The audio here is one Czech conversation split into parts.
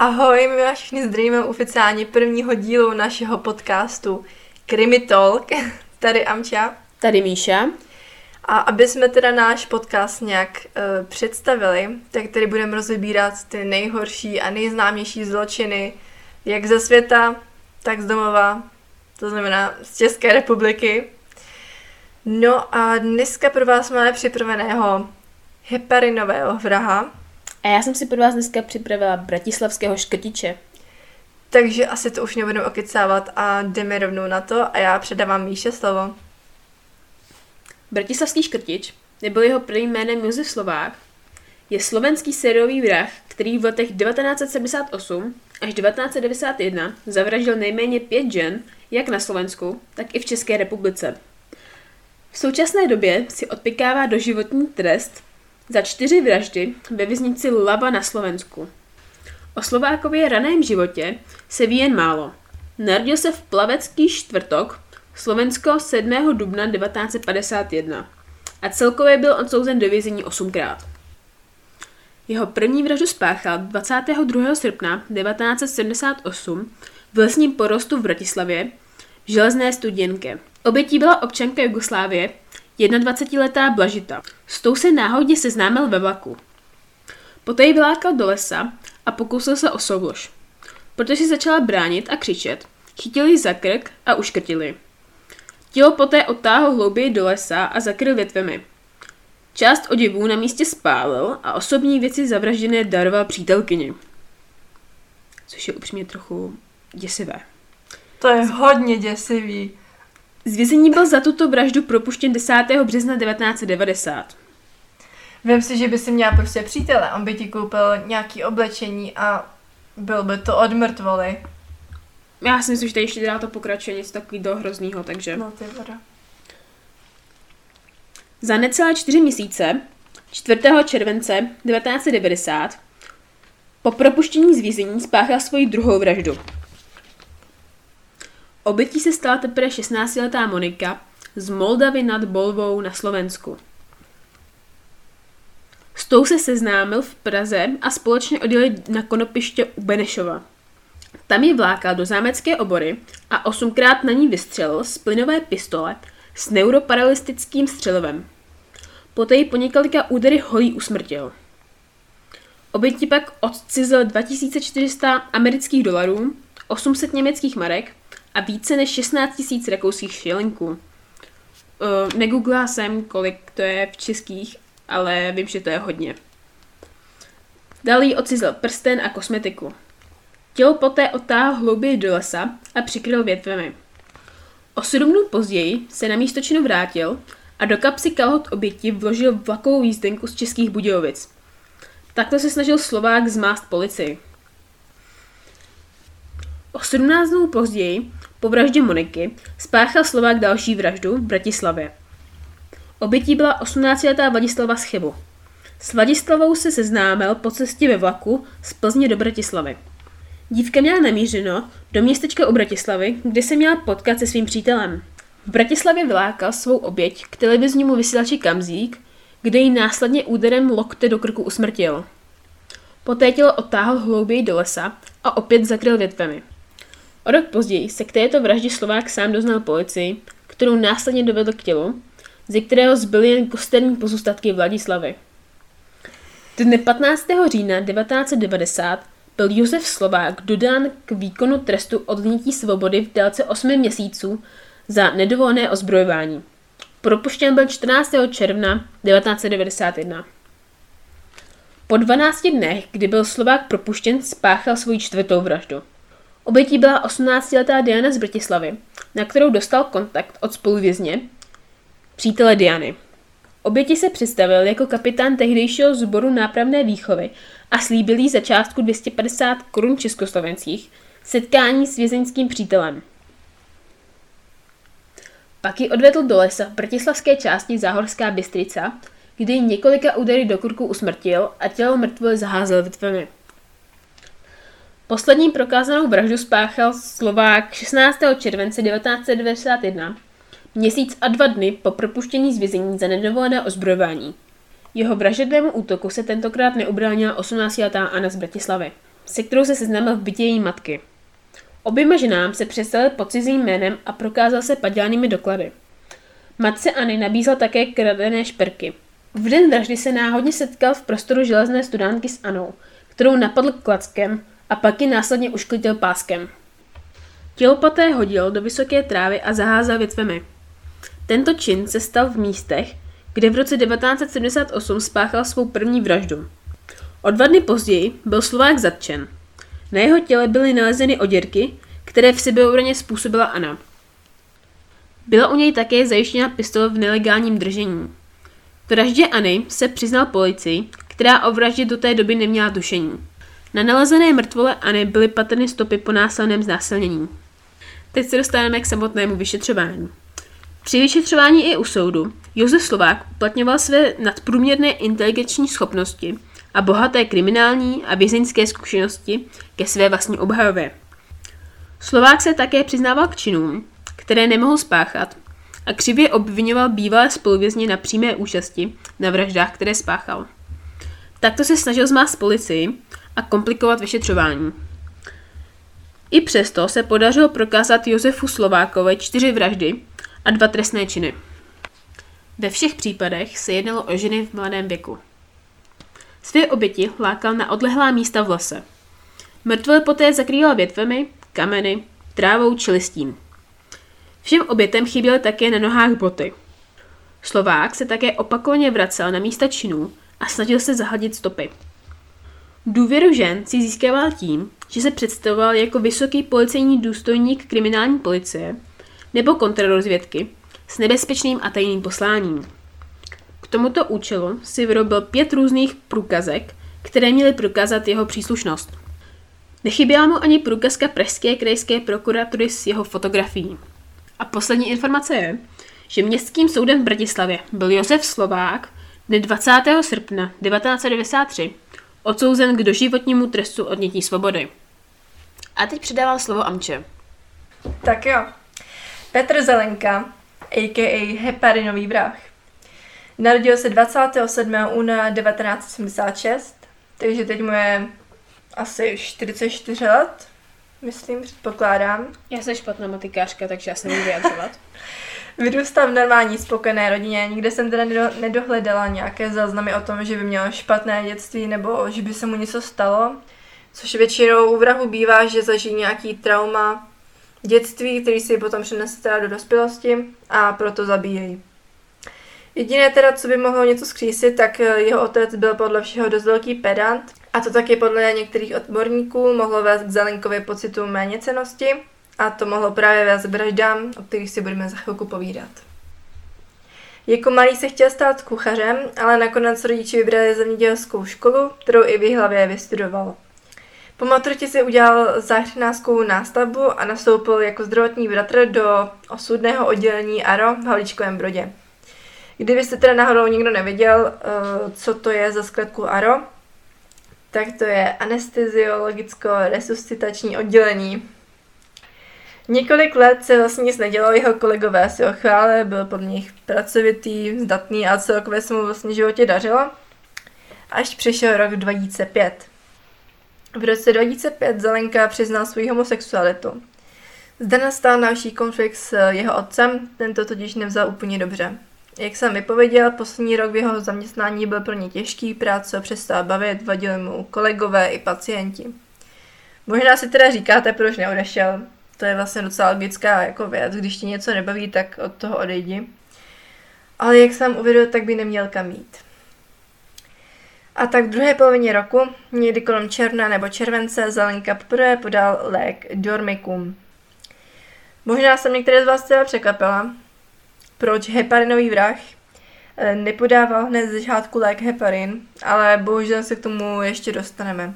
Ahoj, my vás všichni zdravíme oficiálně prvního dílu našeho podcastu Krimi Talk. Tady Amča. Tady Míša. A aby jsme teda náš podcast nějak uh, představili, tak tady budeme rozebírat ty nejhorší a nejznámější zločiny, jak ze světa, tak z domova, to znamená z České republiky. No a dneska pro vás máme připraveného heparinového vraha, a já jsem si pro vás dneska připravila bratislavského škrtiče. Takže asi to už nebudeme okecávat a jdeme rovnou na to a já předávám Míše slovo. Bratislavský škrtič, nebo jeho prvním jménem Josef Slovák, je slovenský sériový vrah, který v letech 1978 až 1991 zavraždil nejméně pět žen, jak na Slovensku, tak i v České republice. V současné době si odpikává doživotní trest za čtyři vraždy ve věznici Lava na Slovensku. O Slovákově raném životě se ví jen málo. Narodil se v plavecký čtvrtok, Slovensko 7. dubna 1951 a celkově byl odsouzen do vězení osmkrát. Jeho první vraždu spáchal 22. srpna 1978 v lesním porostu v Bratislavě v železné studěnke. Obětí byla občanka Jugoslávie 21-letá Blažita. S tou se náhodně seznámil ve vlaku. Poté ji vylákal do lesa a pokusil se o soulož. Protože začala bránit a křičet, chytili ji za krk a uškrtili. Tělo poté odtáhl hlouběji do lesa a zakryl větvemi. Část oděvů na místě spálil a osobní věci zavražděné daroval přítelkyni. Což je upřímně trochu děsivé. To je hodně děsivý. Z vězení byl za tuto vraždu propuštěn 10. března 1990. Vím si, že by si měla prostě přítele, on by ti koupil nějaký oblečení a byl by to od mrtvoly. Já si myslím, že tady ještě dá to pokračuje něco takového hroznýho, takže... No ty voda. Za necelé čtyři měsíce, 4. července 1990, po propuštění z vězení spáchal svoji druhou vraždu. Obětí se stala teprve 16-letá Monika z Moldavy nad Bolvou na Slovensku. S tou se seznámil v Praze a společně odjeli na konopiště u Benešova. Tam ji vlákal do zámecké obory a osmkrát na ní vystřelil z plynové pistole s neuroparalystickým střelivem. Poté ji po několika údery holí usmrtil. Oběti pak odcizil 2400 amerických dolarů, 800 německých marek a více než 16 tisíc rakouských šilinků. Uh, negooglila jsem, kolik to je v českých, ale vím, že to je hodně. Dal jí odcizl prsten a kosmetiku. Tělo poté otáhl hlouběji do lesa a přikryl větvemi. O sedm dnů později se na místo činu vrátil a do kapsy kalhot oběti vložil vlakovou jízdenku z Českých Budějovic. Takto se snažil Slovák zmást policii. O 17 dnů později po vraždě Moniky spáchal Slovák další vraždu v Bratislavě. Obětí byla 18-letá Vladislava Schebu. S Vladislavou se seznámil po cestě ve vlaku z Plzně do Bratislavy. Dívka měla namířeno do městečka u Bratislavy, kde se měla potkat se svým přítelem. V Bratislavě vylákal svou oběť k televiznímu vysílači Kamzík, kde ji následně úderem lokte do krku usmrtil. Poté tělo otáhl hlouběji do lesa a opět zakryl větvemi. O rok později se k této vraždě Slovák sám doznal policii, kterou následně dovedl k tělu, ze kterého zbyly jen kosterní pozůstatky Vladislavy. Dne 15. října 1990 byl Josef Slovák dodán k výkonu trestu odnětí svobody v délce 8 měsíců za nedovolené ozbrojování. Propuštěn byl 14. června 1991. Po 12 dnech, kdy byl Slovák propuštěn, spáchal svoji čtvrtou vraždu. Obětí byla 18-letá Diana z Bratislavy, na kterou dostal kontakt od spoluvězně, přítele Diany. Oběti se představil jako kapitán tehdejšího sboru nápravné výchovy a slíbil jí za částku 250 korun československých setkání s vězeňským přítelem. Pak ji odvedl do lesa v bratislavské části Záhorská Bystrica, kde ji několika údery do kurku usmrtil a tělo mrtvoly zaházel větvemi. Poslední prokázanou vraždu spáchal Slovák 16. července 1991, měsíc a dva dny po propuštění z vězení za nedovolené ozbrojování. Jeho vražednému útoku se tentokrát neubránila 18-letá Anna z Bratislavy. se kterou se seznámil v bytě její matky. Oběma ženám se představil pod cizím jménem a prokázal se padělanými doklady. Matce Anny nabízel také kradené šperky. V den vraždy se náhodně setkal v prostoru železné studánky s Anou, kterou napadl klackem a pak ji následně ušklitil páskem. Tělo poté hodil do vysoké trávy a zaházel větvemi. Tento čin se stal v místech, kde v roce 1978 spáchal svou první vraždu. O dva dny později byl Slovák zatčen. Na jeho těle byly nalezeny oděrky, které v sebeobraně způsobila Anna. Byla u něj také zajištěna pistole v nelegálním držení. K vraždě Anny se přiznal policii, která o vraždě do té doby neměla tušení. Na nalezené mrtvole Anny byly patrny stopy po násilném znásilnění. Teď se dostaneme k samotnému vyšetřování. Při vyšetřování i u soudu Josef Slovák uplatňoval své nadprůměrné inteligenční schopnosti a bohaté kriminální a vězeňské zkušenosti ke své vlastní obhajově. Slovák se také přiznával k činům, které nemohl spáchat a křivě obvinoval bývalé spoluvězně na přímé účasti na vraždách, které spáchal. Takto se snažil zmást policii a komplikovat vyšetřování. I přesto se podařilo prokázat Josefu Slovákovi čtyři vraždy a dva trestné činy. Ve všech případech se jednalo o ženy v mladém věku. Své oběti lákal na odlehlá místa v lese. Mrtvé poté zakrýval větvemi, kameny, trávou či listín. Všem obětem chyběly také na nohách boty. Slovák se také opakovaně vracel na místa činů a snažil se zahladit stopy. Důvěru žen si získával tím, že se představoval jako vysoký policejní důstojník kriminální policie nebo kontrarozvědky s nebezpečným a tajným posláním. K tomuto účelu si vyrobil pět různých průkazek, které měly prokázat jeho příslušnost. Nechyběla mu ani průkazka Pražské krajské prokuratury s jeho fotografií. A poslední informace je, že městským soudem v Bratislavě byl Josef Slovák dne 20. srpna 1993 odsouzen k doživotnímu trestu odnětí svobody. A teď předávám slovo Amče. Tak jo. Petr Zelenka, a.k.a. Heparinový vrah. Narodil se 27. února 1976, takže teď mu je asi 44 let, myslím, předpokládám. Já jsem špatná matikářka, takže já se nemůžu vyjadřovat. Vyrůstal v normální spokojené rodině, nikde jsem teda nedohledala nějaké záznamy o tom, že by měl špatné dětství nebo že by se mu něco stalo. Což většinou u vrahu bývá, že zažijí nějaký trauma dětství, který si potom přenese teda do dospělosti a proto zabíjejí. Jediné teda, co by mohlo něco skřísit, tak jeho otec byl podle všeho dost velký pedant a to taky podle některých odborníků mohlo vést k Zelenkově pocitu méněcenosti a to mohlo právě vést vraždám, o kterých si budeme za chvilku povídat. Jako malý se chtěl stát kuchařem, ale nakonec rodiči vybrali zemědělskou školu, kterou i v hlavě vystudoval. Po maturitě si udělal záchranářskou nástavbu a nastoupil jako zdravotní bratr do osudného oddělení ARO v Havlíčkovém Brodě. Kdybyste teda náhodou nikdo nevěděl, eh, co to je za skladku ARO, tak to je anesteziologicko-resuscitační oddělení. Několik let se vlastně nic nedělo, jeho kolegové si ho chválili, byl pod nich pracovitý, zdatný a celkově se mu vlastně životě dařilo. Až přišel rok 2005. V roce 2005 Zelenka přiznal svou homosexualitu. Zde nastal další konflikt s jeho otcem, tento totiž nevzal úplně dobře. Jak jsem vypověděl, poslední rok v jeho zaměstnání byl pro ně těžký, práce přestala bavit, vadili mu kolegové i pacienti. Možná si teda říkáte, proč neodešel. To je vlastně docela logická jako věc, když ti něco nebaví, tak od toho odejdi. Ale jak jsem uvěděl, tak by neměl kam jít. A tak v druhé polovině roku, někdy kolem června nebo července, Zelenka poprvé podal lék Dormicum. Možná jsem některé z vás teda překvapila, proč heparinový vrah eh, nepodával hned ze začátku lék heparin, ale bohužel se k tomu ještě dostaneme.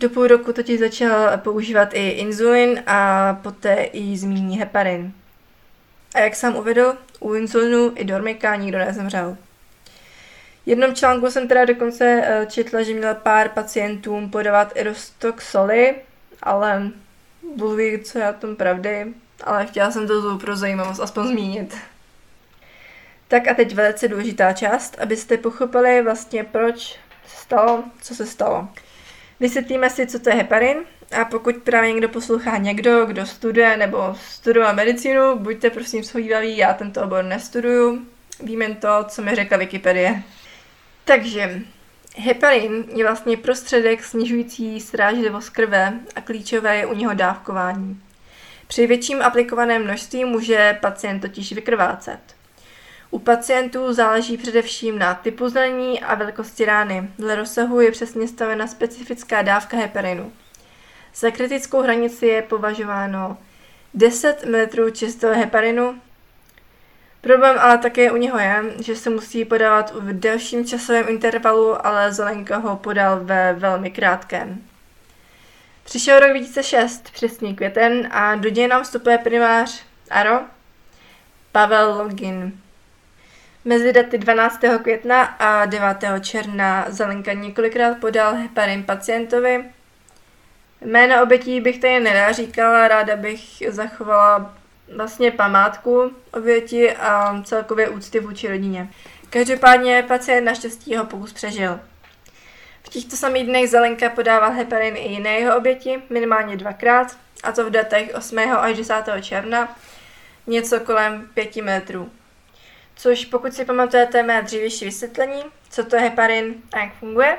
Do půl roku totiž začal používat i inzulin a poté i zmíní heparin. A jak jsem uvedl, u inzulinu i dormika nikdo nezemřel. V jednom článku jsem teda dokonce eh, četla, že měl pár pacientům podávat soli, ale Bůh co je o tom pravdy, ale chtěla jsem to pro zajímavost aspoň zmínit. Tak a teď velice důležitá část, abyste pochopili vlastně, proč se stalo, co se stalo. Vysvětlíme si, co to je heparin a pokud právě někdo poslouchá někdo, kdo studuje nebo studuje medicínu, buďte prosím shodívaví, já tento obor nestuduju, vím jen to, co mi řekla Wikipedie. Takže heparin je vlastně prostředek snižující srážlivost krve a klíčové je u něho dávkování. Při větším aplikovaném množství může pacient totiž vykrvácet. U pacientů záleží především na typu zranění a velikosti rány. Dle rozsahu je přesně stavena specifická dávka heparinu. Za kritickou hranici je považováno 10 ml čistého heparinu. Problém ale také u něho je, že se musí podávat v delším časovém intervalu, ale Zelenka ho podal ve velmi krátkém. Přišel rok 2006, přesný květen, a do děj nám vstupuje primář Aro, Pavel Login. Mezi daty 12. května a 9. června Zelenka několikrát podal heparin pacientovi. Jméno obětí bych tady nedá říkala, ráda bych zachovala vlastně památku oběti a celkově úcty vůči rodině. Každopádně pacient naštěstí jeho pokus přežil. V těchto samých dnech Zelenka podával heparin i jiné jeho oběti, minimálně dvakrát, a to v datech 8. až 10. června, něco kolem 5 metrů. Což pokud si pamatujete mé dřívější vysvětlení, co to je heparin a jak funguje,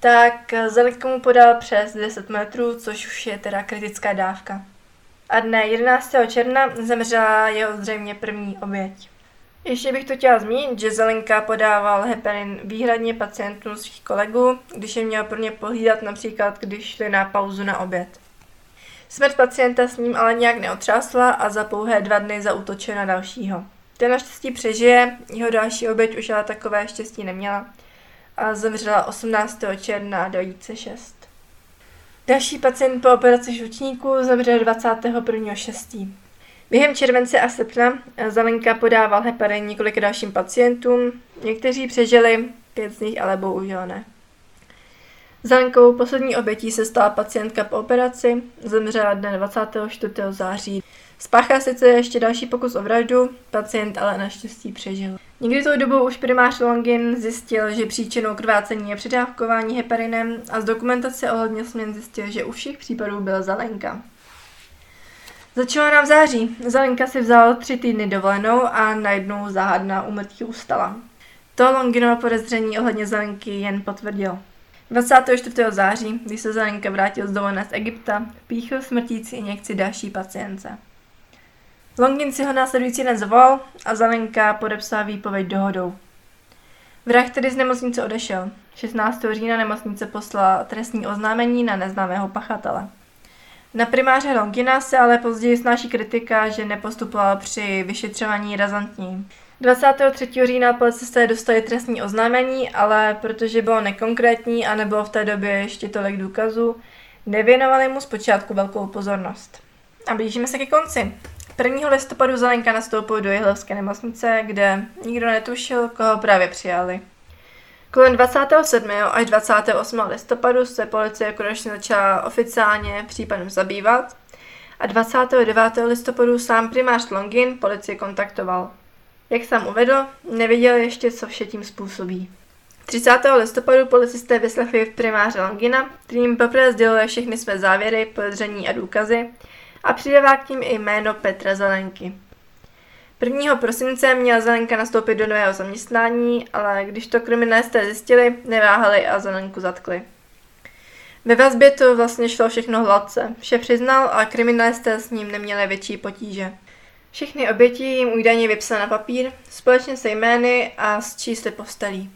tak Zelenka mu podal přes 10 metrů, což už je teda kritická dávka. A dne 11. června zemřela jeho zřejmě první oběť. Ještě bych to chtěla zmínit, že Zelenka podával heparin výhradně pacientům svých kolegů, když je měl pro ně pohlídat například, když šli na pauzu na oběd. Smrt pacienta s ním ale nějak neotřásla a za pouhé dva dny zautočil na dalšího. Ten naštěstí přežije, jeho další oběť už ale takové štěstí neměla a zemřela 18. června 2006. Další pacient po operaci žlučníku zemřel 21.6. Během července a srpna Zelenka podával heparin několika dalším pacientům. Někteří přežili, pět z nich ale bohužel ne. Zelenkovou poslední obětí se stala pacientka po operaci, zemřela dne 24. září. Spáchal sice ještě další pokus o vraždu, pacient ale naštěstí přežil. Někdy tou dobou už primář Longin zjistil, že příčinou krvácení je předávkování heparinem a z dokumentace ohledně směn zjistil, že u všech případů byla Zelenka. Začalo nám v září. Zelenka si vzal tři týdny dovolenou a najednou záhadná umrtí ustala. To Longinovo podezření ohledně Zelenky jen potvrdil. 24. září, když se Zelenka vrátil z dovolené z Egypta, píchl smrtící injekci další pacience. Longin si ho následující den zavolal a Zelenka podepsal výpověď dohodou. Vrah tedy z nemocnice odešel. 16. října nemocnice poslala trestní oznámení na neznámého pachatele. Na primáře Longina se ale později snáší kritika, že nepostupoval při vyšetřování razantní. 23. října policisté dostali trestní oznámení, ale protože bylo nekonkrétní a nebylo v té době ještě tolik důkazů, nevěnovali mu zpočátku velkou pozornost. A blížíme se ke konci. 1. listopadu Zelenka nastoupil do Jihlavské nemocnice, kde nikdo netušil, koho právě přijali. Kolem 27. až 28. listopadu se policie konečně začala oficiálně případem zabývat a 29. listopadu sám primář Longin policii kontaktoval. Jak sám uvedl, nevěděl ještě, co vše tím způsobí. 30. listopadu policisté vyslechli primáře Longina, který jim poprvé sdělil všechny své závěry, podezření a důkazy a přidává k tím i jméno Petra Zelenky. 1. prosince měla Zelenka nastoupit do nového zaměstnání, ale když to kriminalisté zjistili, neváhali a Zelenku zatkli. Ve vazbě to vlastně šlo všechno hladce. Vše přiznal a kriminalisté s ním neměli větší potíže. Všechny oběti jim údajně vypsal na papír, společně se jmény a s čísly postelí.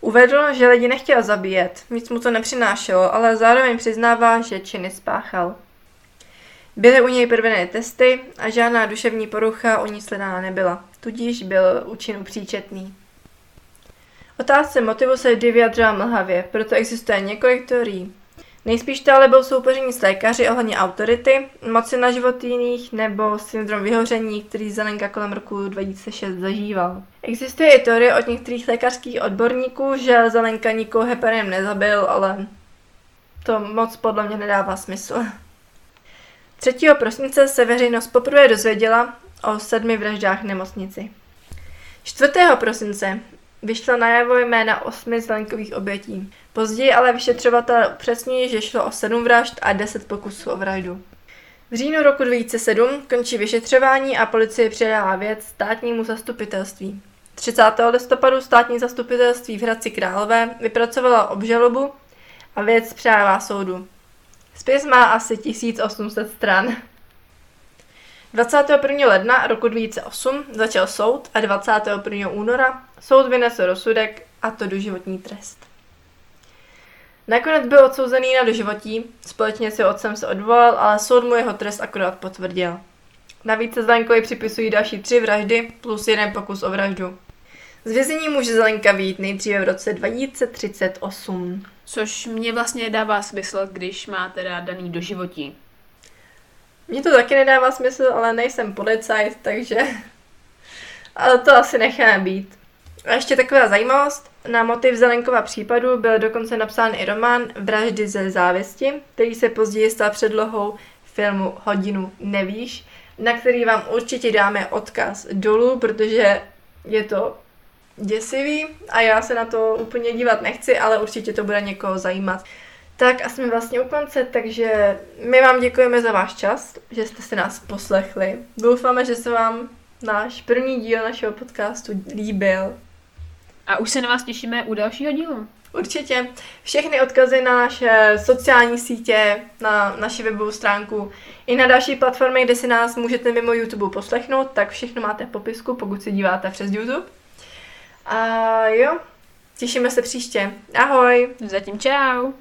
Uvedl, že lidi nechtěl zabíjet, nic mu to nepřinášelo, ale zároveň přiznává, že činy spáchal. Byly u něj provedeny testy a žádná duševní porucha u ní sledána nebyla, tudíž byl účinu příčetný. Otázce motivu se vždy vyjadřila mlhavě, proto existuje několik teorií. Nejspíš to ale byl soupeření s lékaři ohledně autority, moci na život jiných nebo syndrom vyhoření, který Zelenka kolem roku 2006 zažíval. Existuje i teorie od některých lékařských odborníků, že Zelenka nikoho heparinem nezabil, ale to moc podle mě nedává smysl. 3. prosince se veřejnost poprvé dozvěděla o sedmi vraždách nemocnici. 4. prosince vyšla najevo jména osmi zelenkových obětí. Později ale vyšetřovatel upřesní, že šlo o sedm vražd a deset pokusů o vraždu. V říjnu roku 2007 končí vyšetřování a policie předává věc státnímu zastupitelství. 30. listopadu státní zastupitelství v Hradci Králové vypracovalo obžalobu a věc předává soudu. Spis má asi 1800 stran. 21. ledna roku 2008 začal soud a 21. února soud vynesl rozsudek a to doživotní trest. Nakonec byl odsouzený na doživotí, společně s otcem se odvolal, ale soud mu jeho trest akorát potvrdil. Navíc se Zelenkovi připisují další tři vraždy plus jeden pokus o vraždu. Z vězení může Zelenka výjít nejdříve v roce 2038. Což mě vlastně dává smysl, když má teda daný doživotí. Mně to taky nedává smysl, ale nejsem policajt, takže... Ale to asi necháme být. A ještě taková zajímavost. Na motiv Zelenkova případu byl dokonce napsán i román Vraždy ze závěsti, který se později stal předlohou filmu Hodinu nevíš, na který vám určitě dáme odkaz dolů, protože je to děsivý a já se na to úplně dívat nechci, ale určitě to bude někoho zajímat. Tak a jsme vlastně u konce, takže my vám děkujeme za váš čas, že jste se nás poslechli. Doufáme, že se vám náš první díl našeho podcastu líbil. A už se na vás těšíme u dalšího dílu. Určitě. Všechny odkazy na naše sociální sítě, na naši webovou stránku i na další platformy, kde si nás můžete mimo YouTube poslechnout, tak všechno máte v popisku, pokud se díváte přes YouTube. A jo, těšíme se příště. Ahoj! Zatím čau!